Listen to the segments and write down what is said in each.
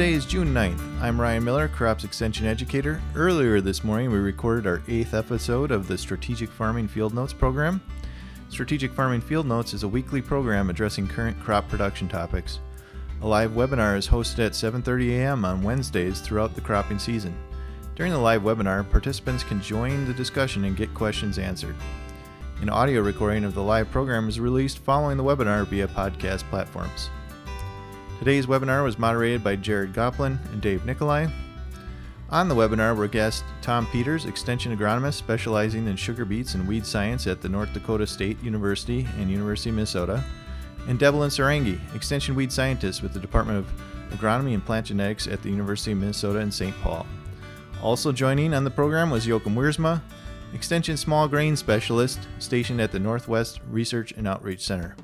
Today is June 9th. I'm Ryan Miller, Crops Extension Educator. Earlier this morning, we recorded our eighth episode of the Strategic Farming Field Notes program. Strategic Farming Field Notes is a weekly program addressing current crop production topics. A live webinar is hosted at 7:30 a.m. on Wednesdays throughout the cropping season. During the live webinar, participants can join the discussion and get questions answered. An audio recording of the live program is released following the webinar via podcast platforms. Today's webinar was moderated by Jared Goplin and Dave Nicolai. On the webinar were guests Tom Peters, Extension Agronomist specializing in sugar beets and weed science at the North Dakota State University and University of Minnesota, and Debalin Sarangi, Extension Weed Scientist with the Department of Agronomy and Plant Genetics at the University of Minnesota in St. Paul. Also joining on the program was Jochum Wiersma, Extension Small Grain Specialist stationed at the Northwest Research and Outreach Center.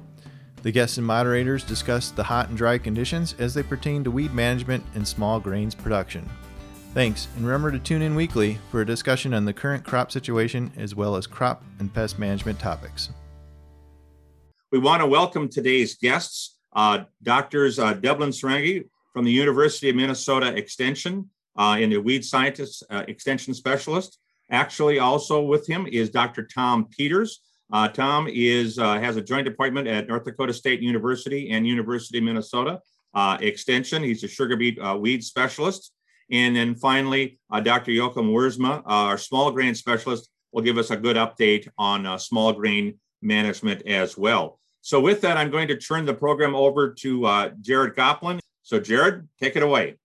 The guests and moderators discussed the hot and dry conditions as they pertain to weed management and small grains production. Thanks, and remember to tune in weekly for a discussion on the current crop situation as well as crop and pest management topics. We want to welcome today's guests, uh, Doctors uh, Debalin Sarangi from the University of Minnesota Extension uh, in the weed scientist uh, extension specialist. Actually, also with him is Dr. Tom Peters, uh, Tom is uh, has a joint appointment at North Dakota State University and University of Minnesota uh, Extension. He's a sugar beet uh, weed specialist. And then finally, uh, Dr. Jochum Wiersma, uh, our small grain specialist, will give us a good update on small grain management as well. So with that, I'm going to turn the program over to Jared Goplin. So Jared, take it away.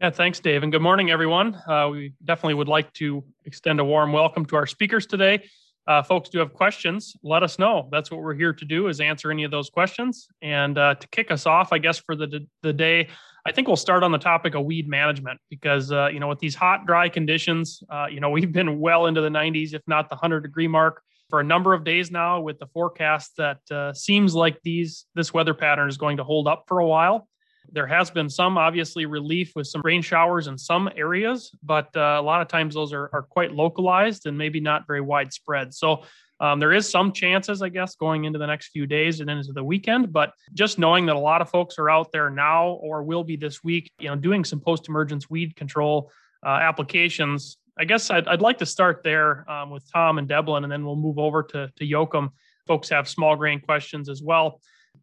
Yeah, thanks, Dave. And good morning, everyone. we definitely would like to extend a warm welcome to our speakers today uh, folks do have questions, let us know. That's what we're here to do is answer any of those questions. And uh, to kick us off, I guess for the the day, I think we'll start on the topic of weed management because uh, you know with these hot, dry conditions, uh, you know we've been well into the 90s, if not the 100 degree mark, for a number of days now. With the forecast that uh, seems like these this weather pattern is going to hold up for a while. There has been some obviously relief with some rain showers in some areas, but uh, a lot of times those are, are quite localized and maybe not very widespread. So um, there is some chances, I guess, going into the next few days and into the weekend. But just knowing that a lot of folks are out there now or will be this week, you know, doing some post-emergence weed control uh, applications. I guess I'd, I'd, like to start there um, with Tom and Debalin, and then we'll move over to, to Jochum. Folks have small grain questions as well.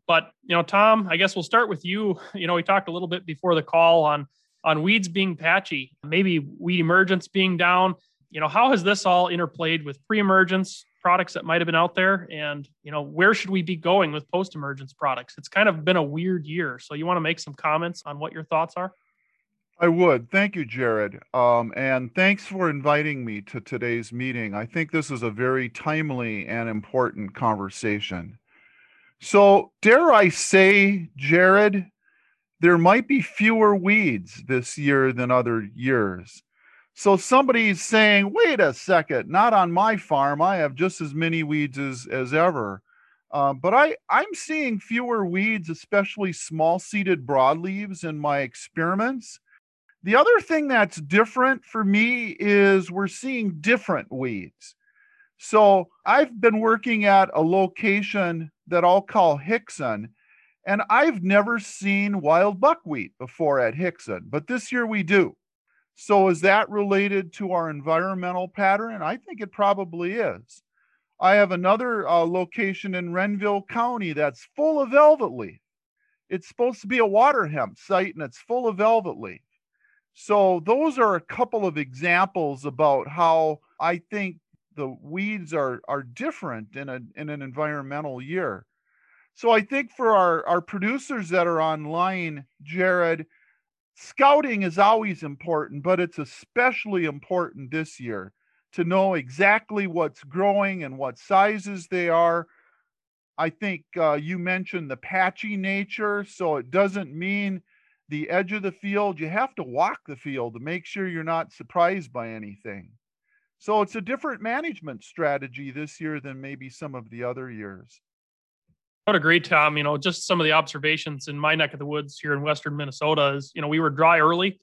But you know, Tom, I guess we'll start with you. You know, we talked a little bit before the call on on weeds being patchy, maybe weed emergence being down. You know, how has this all interplayed with pre-emergence products that might have been out there, and you know, where should we be going with post-emergence products? It's kind of been a weird year. So, you want to make some comments on what your thoughts are? I would. Thank you, Jared. Um, and thanks for inviting me to today's meeting. I think this is a very timely and important conversation. So, dare I say, Jared, there might be fewer weeds this year than other years. So, somebody's saying, wait a second, not on my farm. I have just as many weeds as, as ever. Uh, but I, I'm seeing fewer weeds, especially small seeded broadleaves in my experiments. The other thing that's different for me is we're seeing different weeds. So I've been working at a location that I'll call Hickson. And I've never seen wild buckwheat before at Hickson, but this year we do. So is that related to our environmental pattern? I think it probably is. I have another uh, location in Renville County that's full of velvet leaf. It's supposed to be a water hemp site and it's full of velvet leaf. So those are a couple of examples about how I think the weeds are are different in a in an environmental year. So I think for our our producers that are online, Jared, scouting is always important, but it's especially important this year to know exactly what's growing and what sizes they are. I think uh, you mentioned the patchy nature, so it doesn't mean the edge of the field. You have to walk the field to make sure you're not surprised by anything. So it's a different management strategy this year than maybe some of the other years. I would agree, Tom. You know, just some of the observations in my neck of the woods here in Western Minnesota is, you know, we were dry early.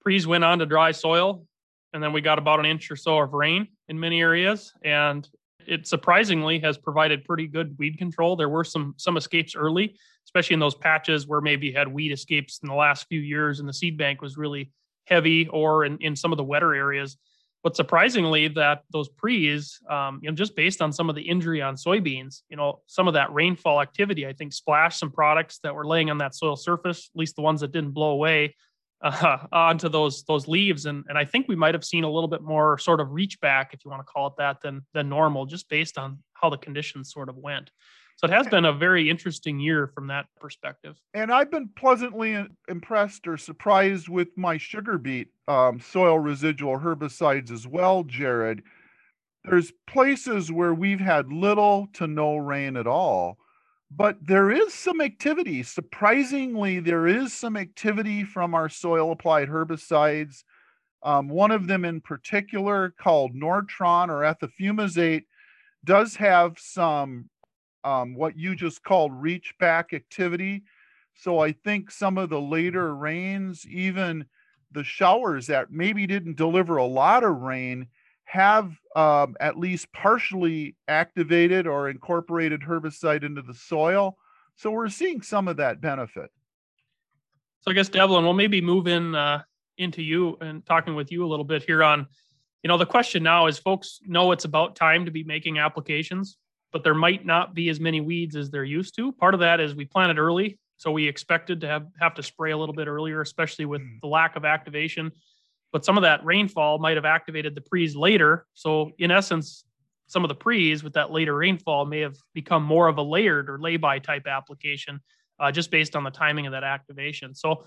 Prees went on to dry soil, and then we got about an inch or so of rain in many areas. And It surprisingly has provided pretty good weed control. There were some some escapes early, especially in those patches where maybe had weed escapes in the last few years and the seed bank was really heavy or in, in some of the wetter areas. But surprisingly, that those pre's, um, you know, just based on some of the injury on soybeans, you know, some of that rainfall activity, I think splashed some products that were laying on that soil surface, at least the ones that didn't blow away, uh, onto those those leaves, and and I think we might have seen a little bit more sort of reach back, if you want to call it that, than than normal, just based on how the conditions sort of went. So it has been a very interesting year from that perspective. And I've been pleasantly impressed or surprised with my sugar beet um, soil residual herbicides as well, Jared. There's places where we've had little to no rain at all, but there is some activity. Surprisingly, there is some activity from our soil applied herbicides. Um, one of them in particular, called Nortron or ethofumesate, does have some um, what you just called reach back activity. So I think some of the later rains, even the showers that maybe didn't deliver a lot of rain, have um, at least partially activated or incorporated herbicide into the soil. So we're seeing some of that benefit. So I guess Debalin, we'll maybe move in uh, into you and talking with you a little bit here on, you know, the question now is folks know it's about time to be making applications but there might not be as many weeds as there used to. Part of that is we planted early, so we expected to have have to spray a little bit earlier, especially with hmm. the lack of activation. But some of that rainfall might have activated the pre's later. So in essence, some of the pre's with that later rainfall may have become more of a layered or lay-by type application, uh, just based on the timing of that activation. So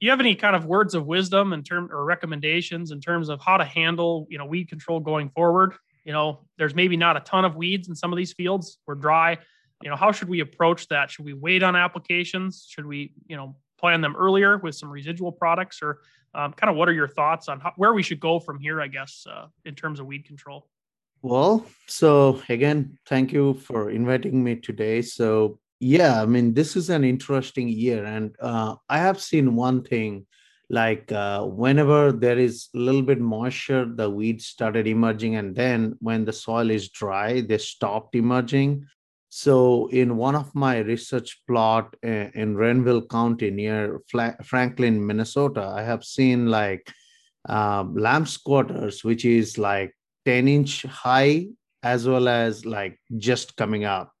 you have any kind of words of wisdom in term or recommendations in terms of how to handle you know weed control going forward you know, there's maybe not a ton of weeds in some of these fields. We're dry. You know, how should we approach that? Should we wait on applications? Should we, you know, plan them earlier with some residual products, or um, kind of what are your thoughts on how, where we should go from here? I guess uh, in terms of weed control. Well, so again, thank you for inviting me today. So yeah, I mean, this is an interesting year, and uh, I have seen one thing like uh, whenever there is a little bit moisture the weeds started emerging and then when the soil is dry they stopped emerging. So in one of my research plot uh, in renville county near franklin minnesota i have seen like uh, lamb's quarters which is like 10 inch high as well as like just coming up.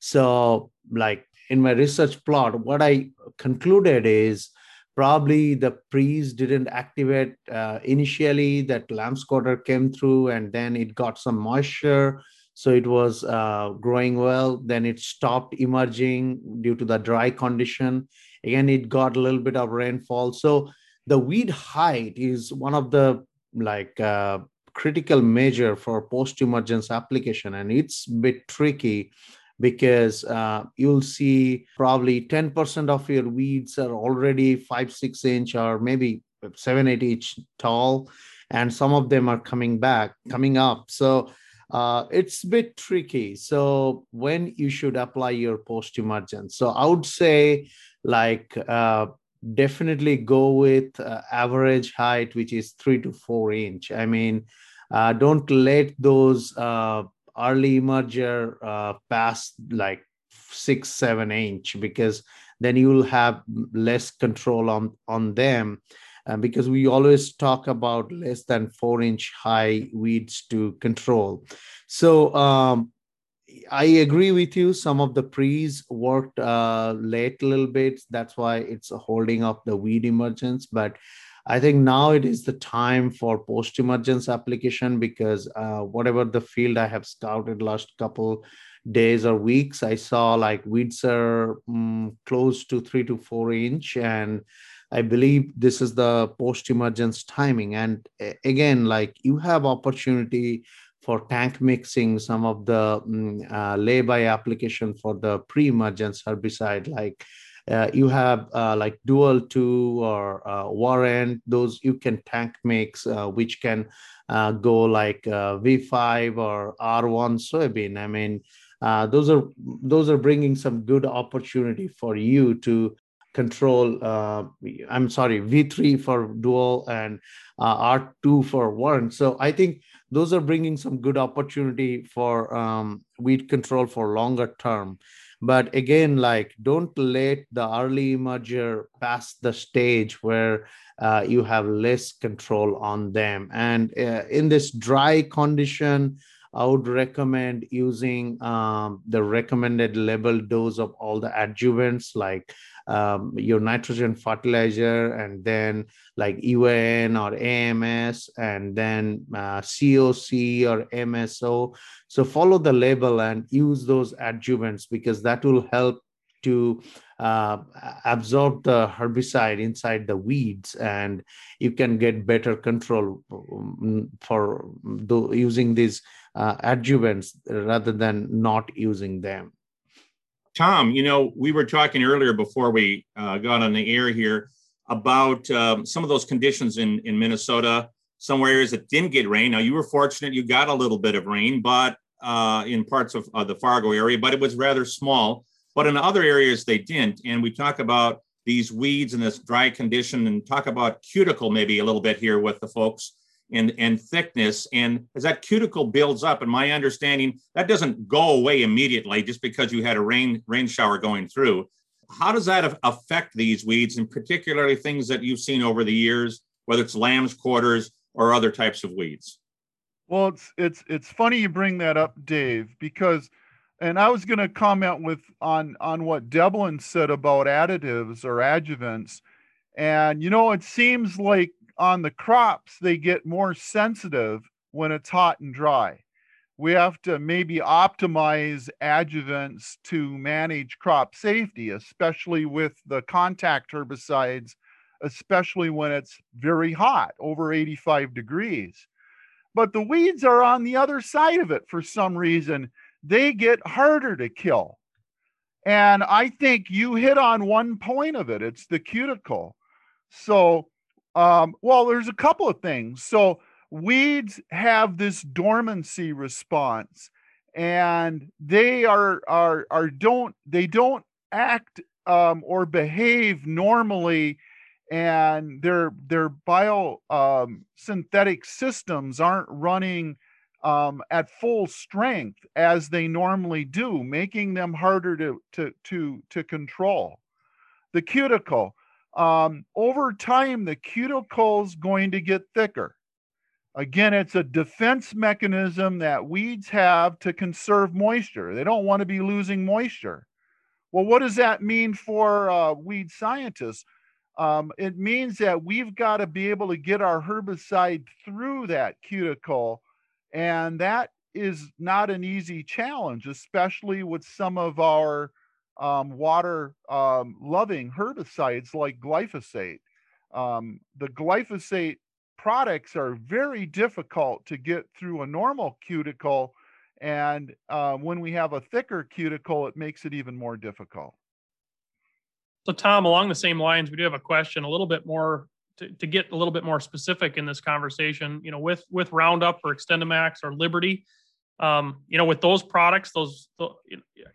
So like in my research plot what i concluded is probably the pre's didn't activate uh, initially that lamb's quarter came through and then it got some moisture. So it was uh, growing well. Then it stopped emerging due to the dry condition. Again it got a little bit of rainfall. So the weed height is one of the like uh, critical measure for post emergence application and it's a bit tricky because uh, you'll see probably 10% of your weeds are already five, six inch or maybe seven, eight inch tall, and some of them are coming back, coming up. So uh, it's a bit tricky. So when you should apply your post emergence? So I would say like uh, definitely go with uh, average height, which is three to four inch. I mean, uh, don't let those uh, early emerger uh, past like six seven inch because then you will have less control on on them. Uh, because we always talk about less than four inch high weeds to control. So um, i agree with you. Some of the pre's worked uh, late a little bit. That's why it's holding up the weed emergence. But I think now it is the time for post-emergence application because uh, whatever the field I have scouted last couple days or weeks, I saw like weeds are um, close to three to four inch, and I believe this is the post-emergence timing. And again, like you have opportunity for tank mixing some of the um, uh, lay-by application for the pre-emergence herbicide like uh, you have uh, like dual two or uh, warrant those you can tank mix uh, which can uh, go like uh, v5 or r1 soybean. I mean those are those are bringing some good opportunity for you to control i'm sorry v3 for dual and r2 for warrant so i think those are bringing some good opportunity for um, weed control for longer term but again like don't let the early emerger pass the stage where uh, you have less control on them. And uh, in this dry condition i would recommend using um, the recommended level dose of all the adjuvants like um, your nitrogen fertilizer and then like UAN or AMS and then uh, COC or MSO. So follow the label and use those adjuvants because that will help to uh, absorb the herbicide inside the weeds and you can get better control um, for using these uh, adjuvants rather than not using them. Tom, you know, we were talking earlier before we uh, got on the air here about um, some of those conditions in, in Minnesota, some areas that didn't get rain. Now, you were fortunate you got a little bit of rain, but uh, in parts of uh, the Fargo area, but it was rather small. But in other areas, they didn't. And we talk about these weeds in this dry condition and talk about cuticle maybe a little bit here with the folks and, and thickness. And as that cuticle builds up, and my understanding, that doesn't go away immediately just because you had a rain rain shower going through. How does that affect these weeds, and particularly things that you've seen over the years, whether it's lamb's quarters or other types of weeds? Well, it's it's it's funny you bring that up, Dave, because and I was going to comment with on on what Debalin said about additives or adjuvants. And you know, it seems like on the crops, they get more sensitive when it's hot and dry. We have to maybe optimize adjuvants to manage crop safety, especially with the contact herbicides, especially when it's very hot, over 85 degrees. But the weeds are on the other side of it for some reason. They get harder to kill. And I think you hit on one point of it it's the cuticle. So um, well, there's a couple of things. So weeds have this dormancy response, and they are are are don't they don't act um, or behave normally, and their their bio um, synthetic systems aren't running um, at full strength as they normally do, making them harder to to to to control. The cuticle um, over time, the cuticle's going to get thicker. Again, it's a defense mechanism that weeds have to conserve moisture. They don't want to be losing moisture. Well, what does that mean for uh, weed scientists? Um, it means that we've got to be able to get our herbicide through that cuticle. And that is not an easy challenge, especially with some of our um, water um, loving herbicides like glyphosate. Um, the glyphosate products are very difficult to get through a normal cuticle. And uh, when we have a thicker cuticle, it makes it even more difficult. So, Tom, along the same lines, we do have a question a little bit more to, to get a little bit more specific in this conversation. You know, with with Roundup or XtendiMax or Liberty, um, you know, with those products, those, do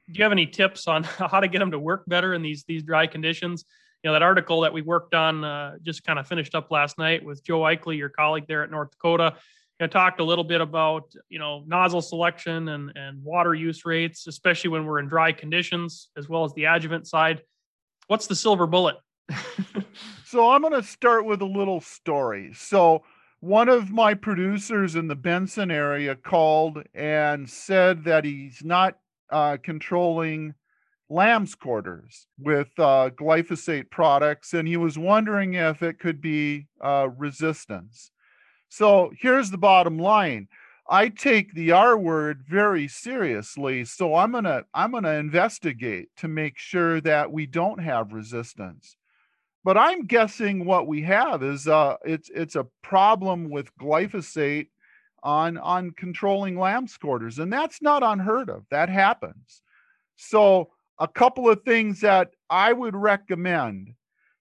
you have any tips on how to get them to work better in these these dry conditions? You know, that article that we worked on uh, just kind of finished up last night with Joe Ikley, your colleague there at North Dakota. You know, talked a little bit about you know nozzle selection and and water use rates, especially when we're in dry conditions, as well as the adjuvant side. What's the silver bullet? so I'm going to start with a little story. So one of my producers in the Benson area called and said that he's not uh, controlling lamb's quarters with uh, glyphosate products, and he was wondering if it could be uh, resistance. So here's the bottom line. I take the R word very seriously, so I'm gonna I'm gonna investigate to make sure that we don't have resistance. But I'm guessing what we have is uh, it's it's a problem with glyphosate on on controlling lamb's quarters, and that's not unheard of. That happens. So a couple of things that I would recommend.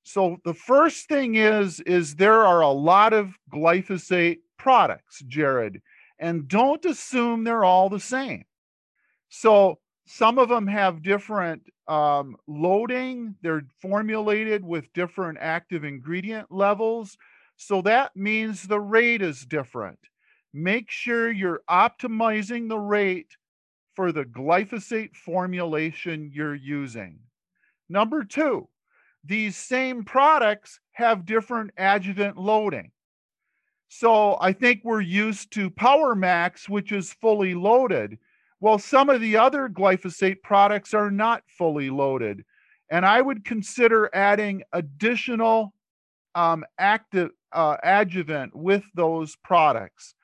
So the first thing is is there are a lot of glyphosate products, Jared, and don't assume they're all the same. So some of them have different um, loading. They're formulated with different active ingredient levels. So that means the rate is different. make sure you're optimizing the rate for the glyphosate formulation you're using. Number two, these same products have different adjuvant loading. So I think we're used to Power Max, which is fully loaded. Well, some of the other glyphosate products are not fully loaded. And I would consider adding additional um, active uh, adjuvant with those products.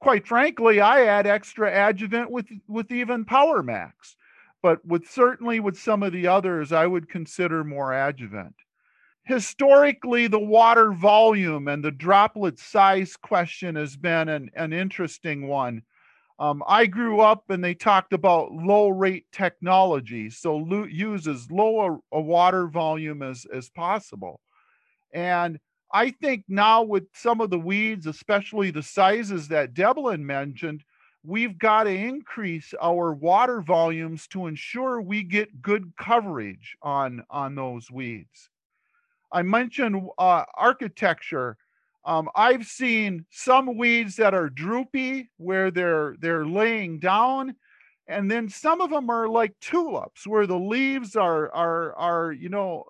Quite frankly, I add extra adjuvant with with even Power Max, but with certainly with some of the others, I would consider more adjuvant. Historically, the water volume and the droplet size question has been an, an interesting one. Um, I grew up and they talked about low rate technology, so lo- use as low a, a water volume as, as possible. And I think now with some of the weeds, especially the sizes that Debalin mentioned, we've got to increase our water volumes to ensure we get good coverage on on those weeds. I mentioned uh, architecture. Um, I've seen some weeds that are droopy where they're they're laying down, and then some of them are like tulips where the leaves are are are you know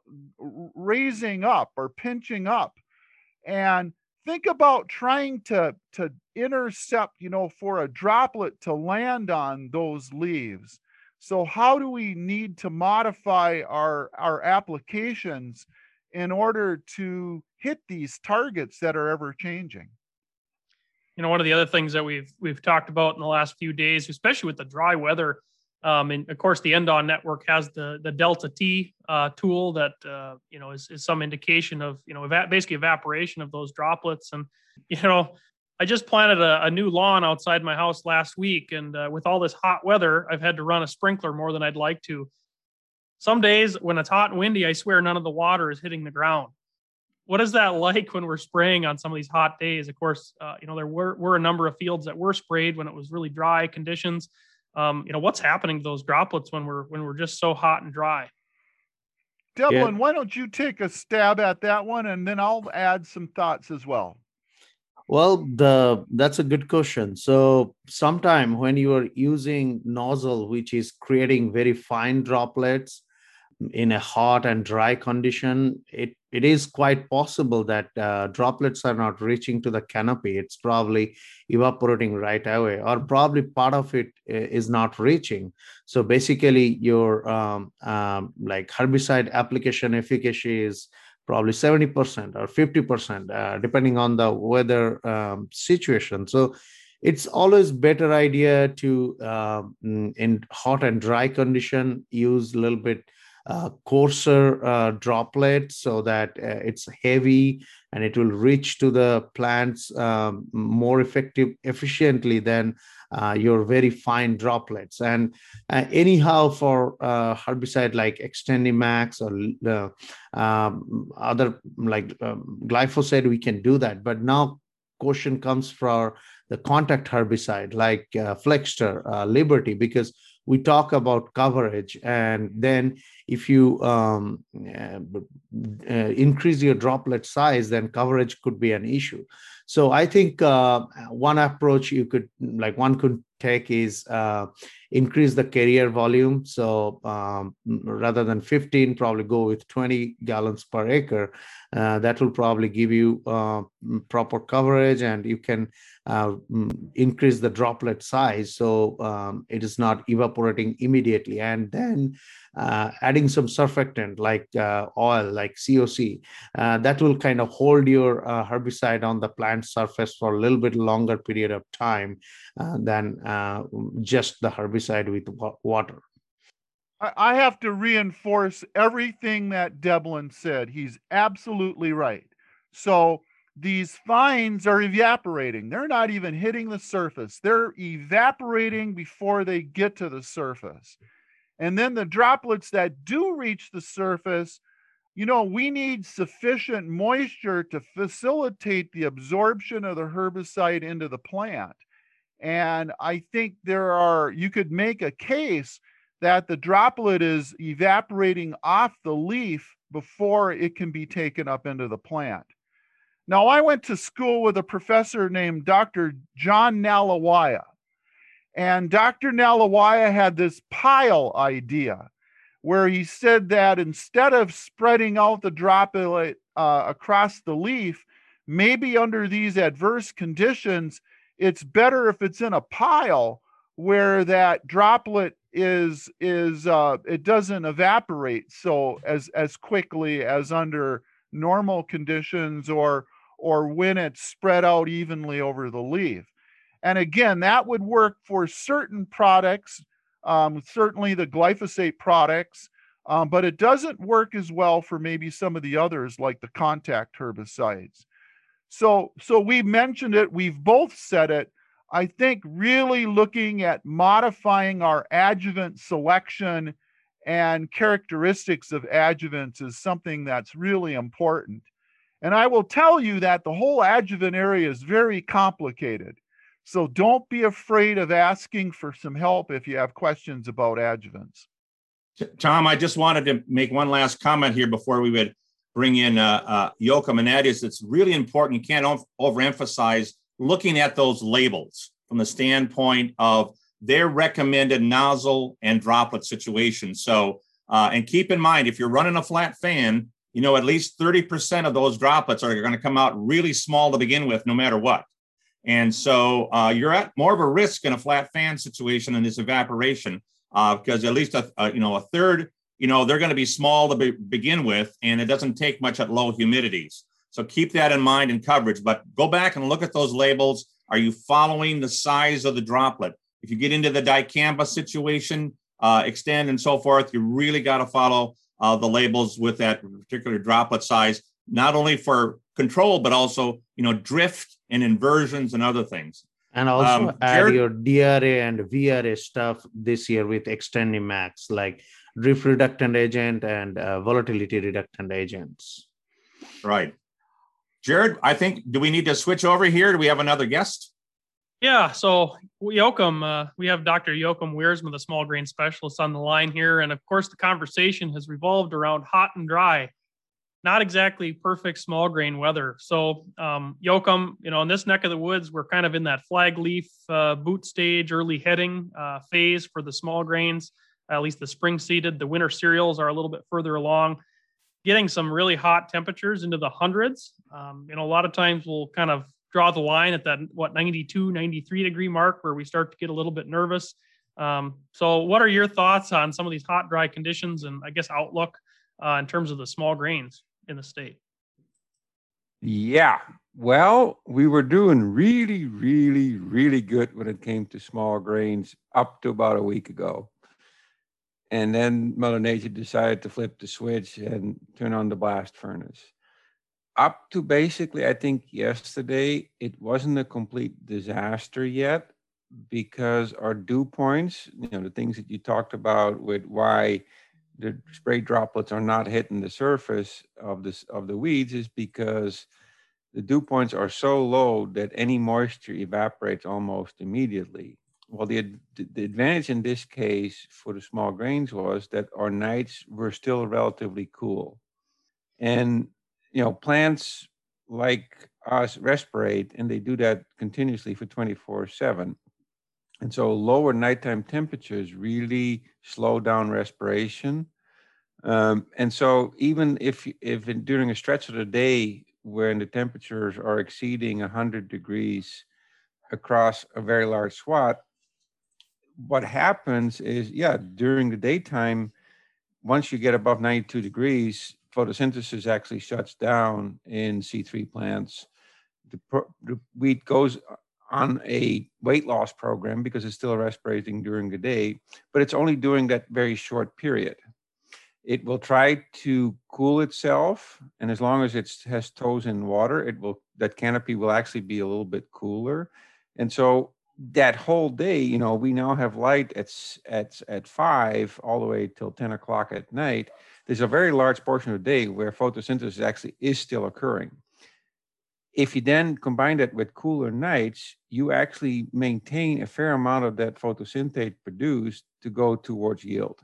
raising up or pinching up. And think about trying to to intercept you know for a droplet to land on those leaves. So how do we need to modify our our applications in order to hit these targets that are ever changing you know one of the other things that we've we've talked about in the last few days especially with the dry weather um, and of course, the NDAWN network has the the Delta T uh, tool that uh, you know is, is some indication of you know eva- basically evaporation of those droplets. And you know, I just planted a, a new lawn outside my house last week, and uh, with all this hot weather, I've had to run a sprinkler more than I'd like to. Some days when it's hot and windy, I swear none of the water is hitting the ground. What is that like when we're spraying on some of these hot days? Of course, uh, you know there were were a number of fields that were sprayed when it was really dry conditions um, you know what's happening to those droplets when we're when we're just so hot and dry Debalin, yeah. why don't you take a stab at that one and then I'll add some thoughts as well. Well, the that's a good question. So sometime when you are using nozzle which is creating very fine droplets in a hot and dry condition, it it is quite possible that uh, droplets are not reaching to the canopy. It's probably evaporating right away, or probably part of it uh, not reaching. So basically, your um, um, like herbicide application efficacy is probably 70% or 50%, uh, depending on the weather um, situation. So it's always better idea to uh, in hot and dry condition use a little bit uh, coarser uh, droplet so that uh, it's heavy and it will reach to the plants um, more effective efficiently than uh, your very fine droplets. And uh, anyhow for uh, herbicide like XtendiMax or um, other like um, glyphosate we can do that. But now question comes for the contact herbicide like Flexstar, Liberty because we talk about coverage and then if you um, uh, uh, increase your droplet size then coverage could be an issue. So i think uh, one approach you could like one could take is uh, increase the carrier volume. So um, rather than 15 probably go with 20 gallons per acre. Uh, that will probably give you uh, proper coverage and you can uh, increase the droplet size. So um, it is not evaporating immediately. And then uh, adding some surfactant like uh, oil like coc uh, that will kind of hold your herbicide on the plant surface for a little bit longer period of time than just the herbicide with water I have to reinforce everything that Debalin said. He's absolutely right. So these fines are evaporating. They're not even hitting the surface. They're evaporating before they get to the surface. And then the droplets that do reach the surface, you know, we need sufficient moisture to facilitate the absorption of the herbicide into the plant. And I think there are, you could make a case that the droplet is evaporating off the leaf before it can be taken up into the plant. Now, I went to school with a professor named Dr. John Nalewaja. And Dr. Nalewaja had this pile idea where he said that instead of spreading out the droplet uh, across the leaf, maybe under these adverse conditions, it's better if it's in a pile where that droplet is is uh, it doesn't evaporate so as as quickly as under normal conditions or or when it's spread out evenly over the leaf. And again, that would work for certain products, um, certainly the glyphosate products, um, but it doesn't work as well for maybe some of the others like the contact herbicides. So, so we mentioned it, we've both said it. I think really looking at modifying our adjuvant selection and characteristics of adjuvants is something that's really important. And I will tell you that the whole adjuvant area is very complicated. So don't be afraid of asking for some help if you have questions about adjuvants. Tom, I just wanted to make one last comment here before we would bring in uh, uh, Jochum, and that is it's really important. You can't overemphasize looking at those labels from the standpoint of their recommended nozzle and droplet situation. So, uh, and keep in mind, if you're running a flat fan, you know, at least 30% of those droplets are going to come out really small to begin with, no matter what. And so uh, you're at more of a risk in a flat fan situation in this evaporation uh, because at least a, a, you know a third you know they're going to be small to be, begin with and it doesn't take much at low humidities. So keep that in mind in coverage but go back and look at those labels. Are you following the size of the droplet? If you get into the dicamba situation uh, extend and so forth you really got to follow uh, the labels with that particular droplet size not only for control but also you know drift and inversions and other things. And also um, add Jared, your DRA and VRA stuff this year with XtendiMax, like drift reductant agent and uh, volatility reductant agents. Right. Jared, I think, do we need to switch over here? Do we have another guest? Yeah, so Jochum, uh, we have Dr. Jochum Wiersma, the small grain specialist, on the line here. And of course, the conversation has revolved around hot and dry not exactly perfect small grain weather. So, um, Jochum, you know, in this neck of the woods, we're kind of in that flag leaf uh, boot stage, early heading uh, phase for the small grains, at least the spring seeded. The winter cereals are a little bit further along, getting some really hot temperatures into the hundreds. Um, you know, a lot of times we'll kind of draw the line at that, what, 92, 93 degree mark where we start to get a little bit nervous. Um, so, what are your thoughts on some of these hot, dry conditions and I guess outlook uh, in terms of the small grains? in the state? Yeah. Well, we were doing really, really, really good when it came to small grains up to about a week ago. And then Mother Nature decided to flip the switch and turn on the blast furnace. Up to basically, I think yesterday, it wasn't a complete disaster yet because our dew points, you know, the things that you talked about with why the spray droplets are not hitting the surface of this of the weeds is because the dew points are so low that any moisture evaporates almost immediately. Well, the, the advantage in this case for the small grains was that our nights were still relatively cool. And, you know, plants like us respirate and they do that continuously for 24 7. And so lower nighttime temperatures really slow down respiration. Um, and so even if if in, during a stretch of the day when the temperatures are exceeding 100 degrees across a very large swath, what happens is, yeah, during the daytime, once you get above 92 degrees, photosynthesis actually shuts down in C3 plants. The, the wheat goes on a weight loss program because it's still respirating during the day, but it's only doing that very short period. It will try to cool itself, and as long as it has toes in water, it will that canopy will actually be a little bit cooler. And so that whole day, you know, we now have light at at at five all the way till ten o'clock at night. There's a very large portion of the day where photosynthesis actually is still occurring if you then combine that with cooler nights, you actually maintain a fair amount of that photosynthate produced to go towards yield.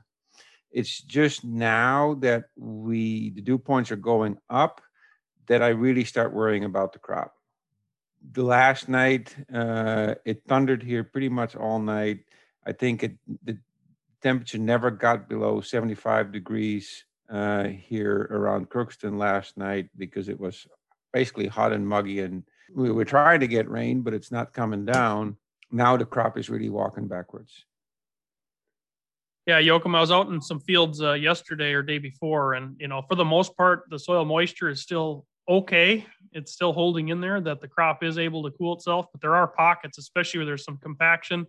It's just now that we the dew points are going up that I really start worrying about the crop. The last night, uh, it thundered here pretty much all night. I think it, the temperature never got below 75 degrees uh, here around Crookston last night because it was basically hot and muggy and we were trying to get rain, but it's not coming down. Now the crop is really walking backwards. Yeah, Jochum, I was out in some fields uh, yesterday or day before, and you know, for the most part, the soil moisture is still okay. It's still holding in there. That the crop is able to cool itself, but there are pockets, especially where there's some compaction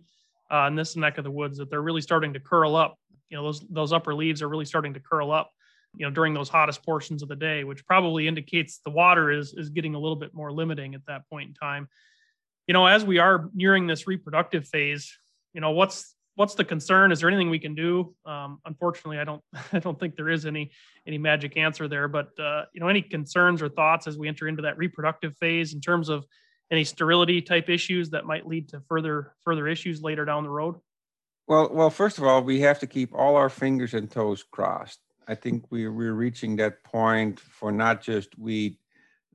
uh, in this neck of the woods, that they're really starting to curl up. You know, those those upper leaves are really starting to curl up. You know, during those hottest portions of the day, which probably indicates the water is is getting a little bit more limiting at that point in time. You know, as we are nearing this reproductive phase, you know, what's what's the concern? Is there anything we can do? Um, unfortunately, I don't I don't think there is any any magic answer there. But uh, you know, any concerns or thoughts as we enter into that reproductive phase in terms of any sterility type issues that might lead to further further issues later down the road? Well, well, first of all, we have to keep all our fingers and toes crossed. I think we're we're reaching that point for not just wheat,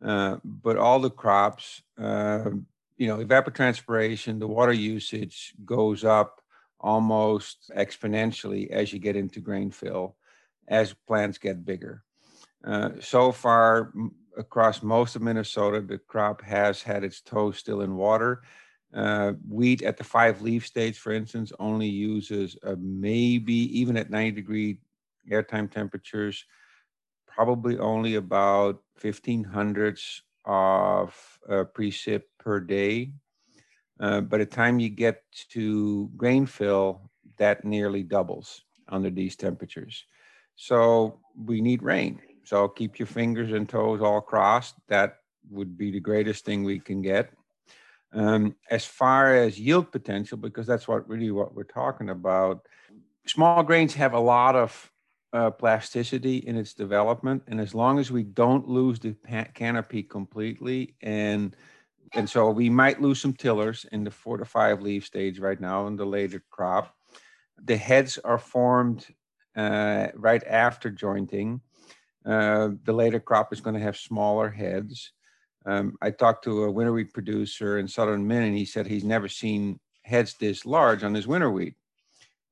uh, but all the crops. Uh, you know, evapotranspiration, the water usage goes up almost exponentially as you get into grain fill, as plants get bigger. Uh, so far, across most of Minnesota, the crop has had its toes still in water. Uh, wheat at the five leaf stage, for instance, only uses maybe even at 90 degree airtime temperatures, probably only about 15 hundredths of uh, precip per day uh, by the time you get to grain fill, that nearly doubles under these temperatures. So we need rain. So keep your fingers and toes all crossed. That would be the greatest thing we can get. Um, as far as yield potential, because that's what really what we're talking about, small grains have a lot of uh, plasticity in its development, and as long as we don't lose the canopy completely and and so we might lose some tillers in the four to five leaf stage right now in the later crop. The heads are formed uh, right after jointing. Uh, the later crop is going to have smaller heads. Um, I talked to a winter wheat producer in southern Maine, and he said he's never seen heads this large on his winter wheat,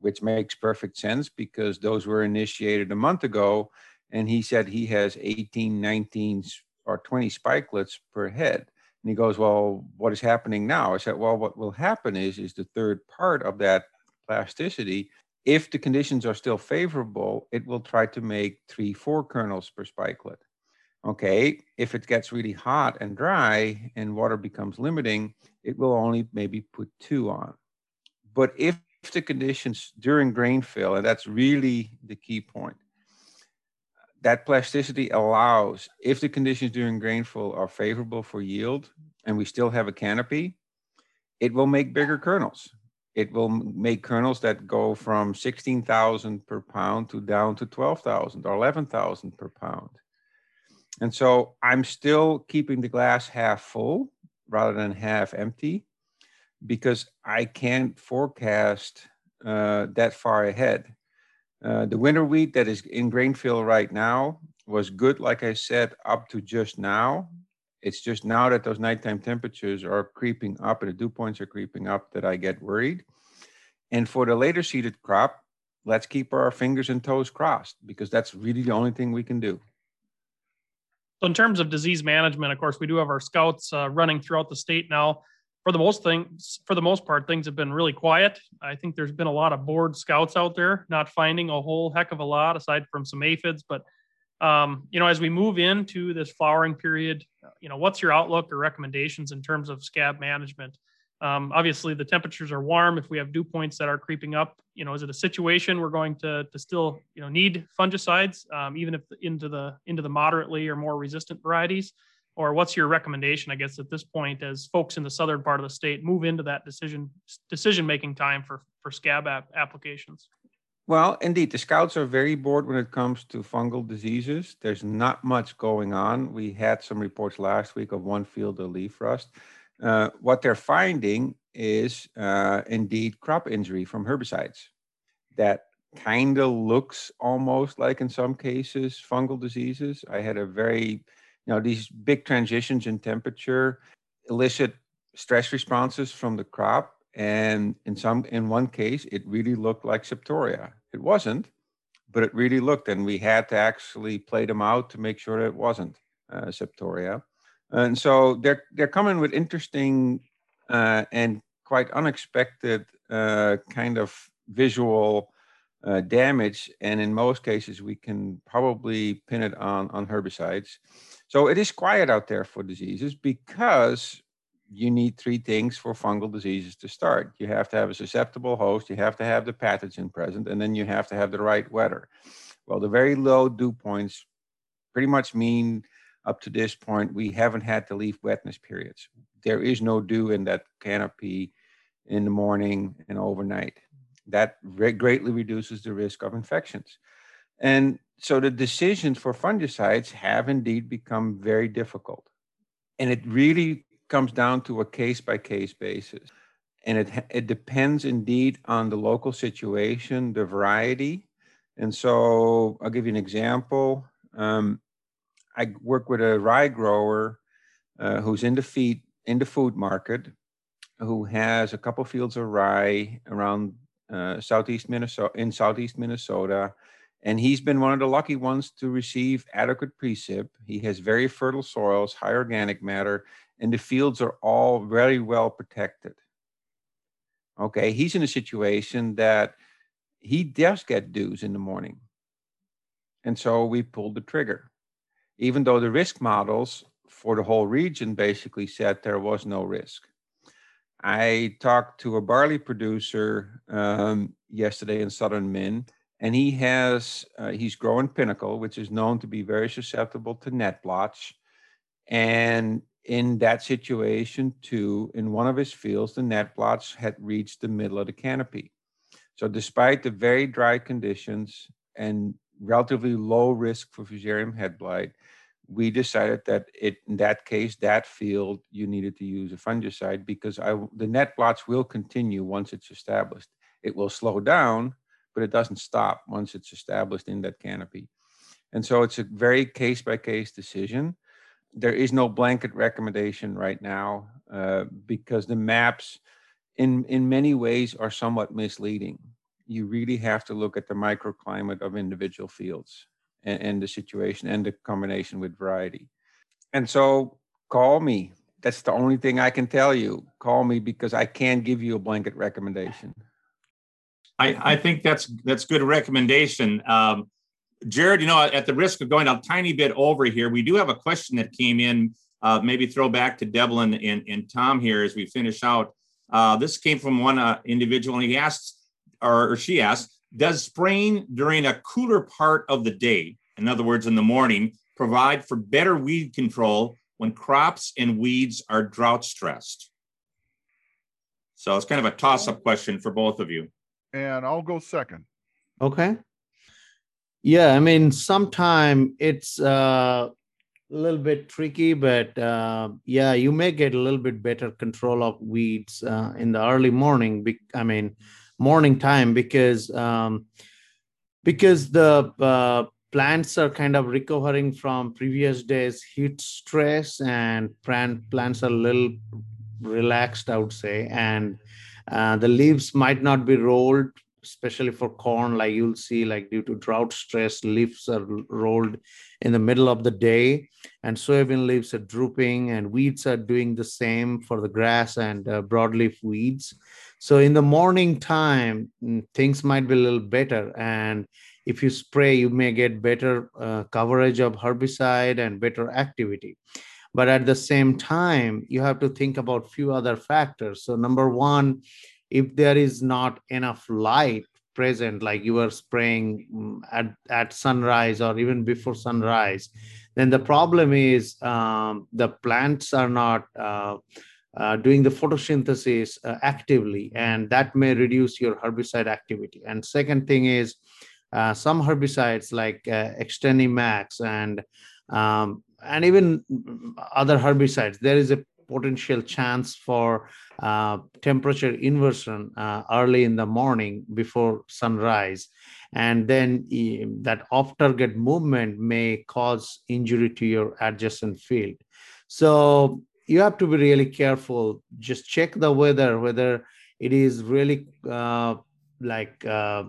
which makes perfect sense because those were initiated a month ago. And he said he has 18, 19, or 20 spikelets per head. And he goes, well, what is happening now? I said, well, what will happen is, is the third part of that plasticity. If the conditions are still favorable, it will try to make three, four kernels per spikelet. Okay, if it gets really hot and dry and water becomes limiting, it will only maybe put two on. But if the conditions during grain fill, and that's really the key point, that plasticity allows, if the conditions during grain fill are favorable for yield and we still have a canopy, it will make bigger kernels. It will make kernels that go from 16,000 per pound to down to 12,000 or 11,000 per pound. And so I'm still keeping the glass half full rather than half empty because I can't forecast uh, that far ahead. Uh, the winter wheat that is in grain fill right now was good, like I said, up to just now. It's just now that those nighttime temperatures are creeping up and the dew points are creeping up that I get worried. And for the later seeded crop, let's keep our fingers and toes crossed because that's really the only thing we can do. So, in terms of disease management, of course, we do have our scouts uh, running throughout the state now for the most things for the most part things have been really quiet. I think there's been a lot of bored scouts out there not finding a whole heck of a lot aside from some aphids. But um, you know as we move into this flowering period you know what's your outlook or recommendations in terms of scab management? Um, obviously the temperatures are warm. If we have dew points that are creeping up you know is it a situation we're going to, to still you know need fungicides um, even if into the into the moderately or more resistant varieties or what's your recommendation i guess at this point as folks in the southern part of the state move into that decision decision making time for for scab app applications? Well indeed the scouts are very bored when it comes to fungal diseases. There's not much going on. We had some reports last week of one field of leaf rust. Uh, what they're finding is uh, indeed crop injury from herbicides. That kind of looks almost like in some cases fungal diseases. I had a very you know, these big transitions in temperature elicit stress responses from the crop. And in some, in one case, it really looked like septoria. It wasn't, but it really looked, and we had to actually play them out to make sure that it wasn't uh, septoria. And so they're they're coming with interesting uh, and quite unexpected uh, kind of visual uh, damage, and in most cases we can probably pin it on on herbicides. So it is quiet out there for diseases because you need three things for fungal diseases to start. You have to have a susceptible host, you have to have the pathogen present, and then you have to have the right weather. Well, the very low dew points pretty much mean up to this point, we haven't had to leaf wetness periods. There is no dew in that canopy in the morning and overnight. That greatly reduces the risk of infections. And so the decisions for fungicides have indeed become very difficult. And it really comes down to a case by case basis. And it, it depends indeed on the local situation, the variety. And so I'll give you an example. Um, I work with a rye grower uh, who's in the feed in the food market, who has a couple fields of rye around uh, southeast Minnesota in southeast Minnesota, and he's been one of the lucky ones to receive adequate precip. He has very fertile soils, high organic matter, and the fields are all very well protected. Okay, he's in a situation that he does get dews in the morning. And so we pulled the trigger even though the risk models for the whole region basically said there was no risk. I talked to a barley producer um, yesterday in Southern Min, and he has uh, he's growing Pinnacle, which is known to be very susceptible to net blotch, And in that situation, too, in one of his fields, the net blotch had reached the middle of the canopy. So, despite the very dry conditions and relatively low risk for fusarium head blight, we decided that it, in that case, that field, you needed to use a fungicide because I, the net blotch will continue once it's established. It will slow down, but it doesn't stop once it's established in that canopy. And so it's a very case by case decision. There is no blanket recommendation right now uh, because the maps, in, in many ways, are somewhat misleading. You really have to look at the microclimate of individual fields and, and the situation and the combination with variety. And so call me. That's the only thing I can tell you. Call me because I can't give you a blanket recommendation. I, I think that's that's good recommendation. Um, Jared, you know, at the risk of going a tiny bit over here, we do have a question that came in. Uh, maybe throw back to Debalin and, and Tom here as we finish out. Uh, this came from one uh, individual, and he asked, or, or she asked, does spraying during a cooler part of the day, in other words, in the morning, provide for better weed control when crops and weeds are drought stressed? So it's kind of a toss up question for both of you. And I'll go second. Okay. Yeah, I mean, sometime it's uh, a little bit tricky, but uh, yeah, you may get a little bit better control of weeds uh, in the early morning. I mean, morning time because um, because the uh, plants are kind of recovering from previous days heat stress and plant plants are a little relaxed i would say and uh, the leaves might not be rolled especially for corn like you'll see like due to drought stress leaves are rolled in the middle of the day and soybean leaves are drooping and weeds are doing the same for the grass and uh, broadleaf weeds so in the morning time, mm, things might be a little better. And if you spray, you may get better uh, coverage of herbicide and better activity. But at the same time, you have to think about few other factors. So number one, if there is not enough light present, like you are spraying mm, at, at sunrise or even before sunrise, then the problem is um, the plants are not uh, uh, doing the photosynthesis uh, actively, and that may reduce your herbicide activity. And second thing is uh, some herbicides like uh, XtendiMax and um, and even other herbicides. There is a potential chance for uh, temperature inversion uh, early in the morning before sunrise. And then that off target movement may cause injury to your adjacent field. So you have to be really careful. Just check the weather, whether it is really uh, like uh,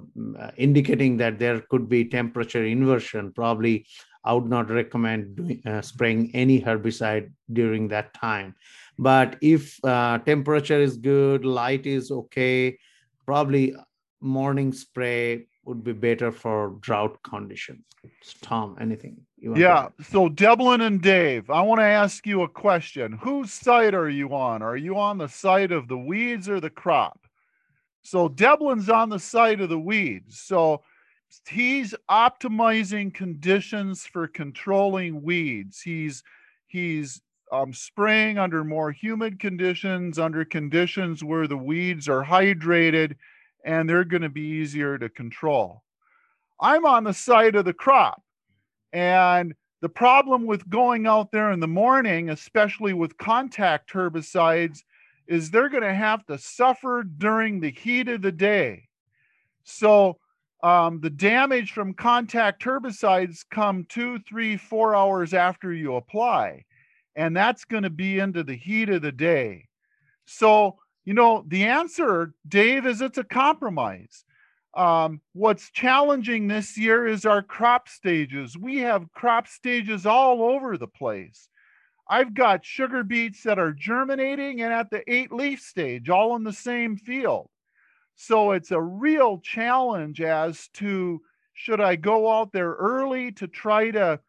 indicating that there could be temperature inversion. Probably, I would not recommend doing, uh, spraying any herbicide during that time. But if uh, temperature is good, light is okay, probably morning spray would be better for drought conditions. Tom, anything? yeah. So Debalin and Dave, I want to ask you a question. Whose side are you on? Are you on the side of the weeds or the crop? So Debalin's on the side of the weeds. So he's optimizing conditions for controlling weeds. He's he's um, spraying under more humid conditions, under conditions where the weeds are hydrated and they're going to be easier to control. I'm on the side of the crop. And the problem with going out there in the morning, especially with contact herbicides, is they're going to have to suffer during the heat of the day. So um, the damage from contact herbicides come two, three, four hours after you apply. And that's going to be into the heat of the day. So, you know, the answer, Dave, is it's a compromise. Um, what's challenging this year is our crop stages. We have crop stages all over the place. I've got sugar beets that are germinating and at the eight leaf stage, all in the same field. So it's a real challenge as to should I go out there early to try to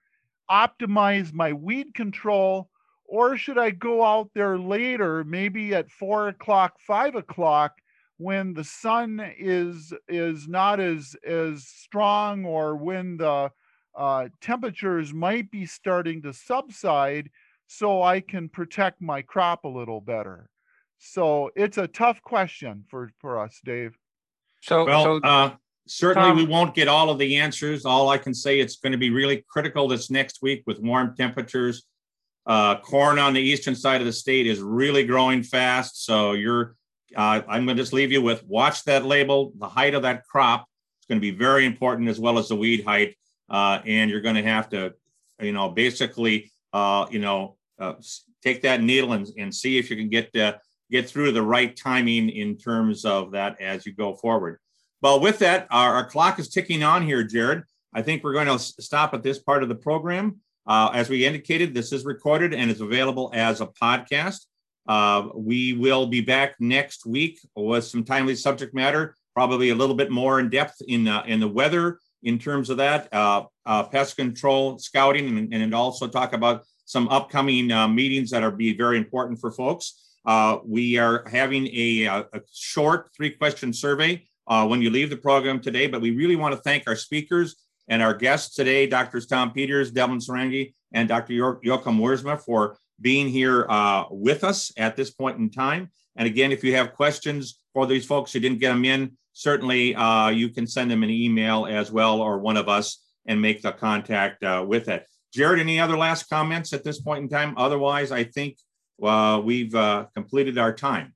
optimize my weed control, or should I go out there later, maybe at four o'clock, five o'clock, when the sun is is not as as strong or when the uh, temperatures might be starting to subside so I can protect my crop a little better. So it's a tough question for, for us, Dave. So, well, so, uh, certainly Tom, we won't get all of the answers. All I can say it's going to be really critical this next week with warm temperatures. Uh, corn on the eastern side of the state is really growing fast. So you're uh, I'm going to just leave you with watch that label. The height of that crop is going to be very important as well as the weed height. Uh, and you're going to have to, you know, basically, uh, you know, uh, take that needle and, and see if you can get uh, get through the right timing in terms of that as you go forward. Well, with that, our, our clock is ticking on here, Jared. I think we're going to stop at this part of the program. Uh, as we indicated, this is recorded and is available as a podcast. Uh, we will be back next week with some timely subject matter, probably a little bit more in depth in uh, in the weather in terms of that, uh, uh pest control, scouting, and, and also talk about some upcoming uh, meetings that are be very important for folks. Uh, we are having a, a short three question survey when you leave the program today, but we really want to thank our speakers and our guests today, Drs. Tom Peters, Debalin Sarangi, and Dr. Jochum Wiersma for being here uh, with us at this point in time. And again, if you have questions for these folks who didn't get them in, certainly uh, you can send them an email as well, or one of us, and make the contact uh, with it. Jared, any other last comments at this point in time? Otherwise, I think uh, we've uh, completed our time.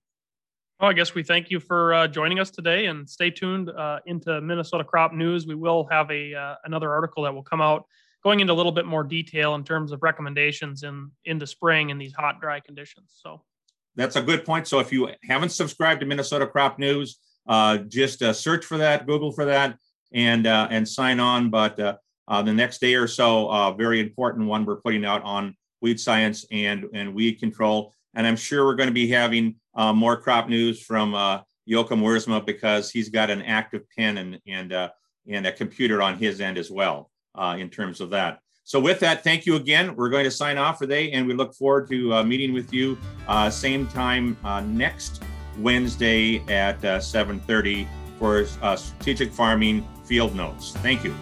Well, I guess we thank you for uh, joining us today, and stay tuned into Minnesota Crop News. We will have a another article that will come out going into a little bit more detail in terms of recommendations in into spring in these hot, dry conditions. So that's a good point. So if you haven't subscribed to Minnesota Crop News, uh, just uh, search for that, Google for that, and uh, and sign on. But uh, uh, the next day or so, uh, very important one we're putting out on weed science and and weed control. And I'm sure we're going to be having more crop news from Jochum Wiersma because he's got an active pen and and and a computer on his end as well uh, in terms of that. So with that, thank you again. We're going to sign off for today, and we look forward to uh, meeting with you uh, same time uh, next Wednesday at 7:30 uh, for uh, strategic farming field notes. Thank you.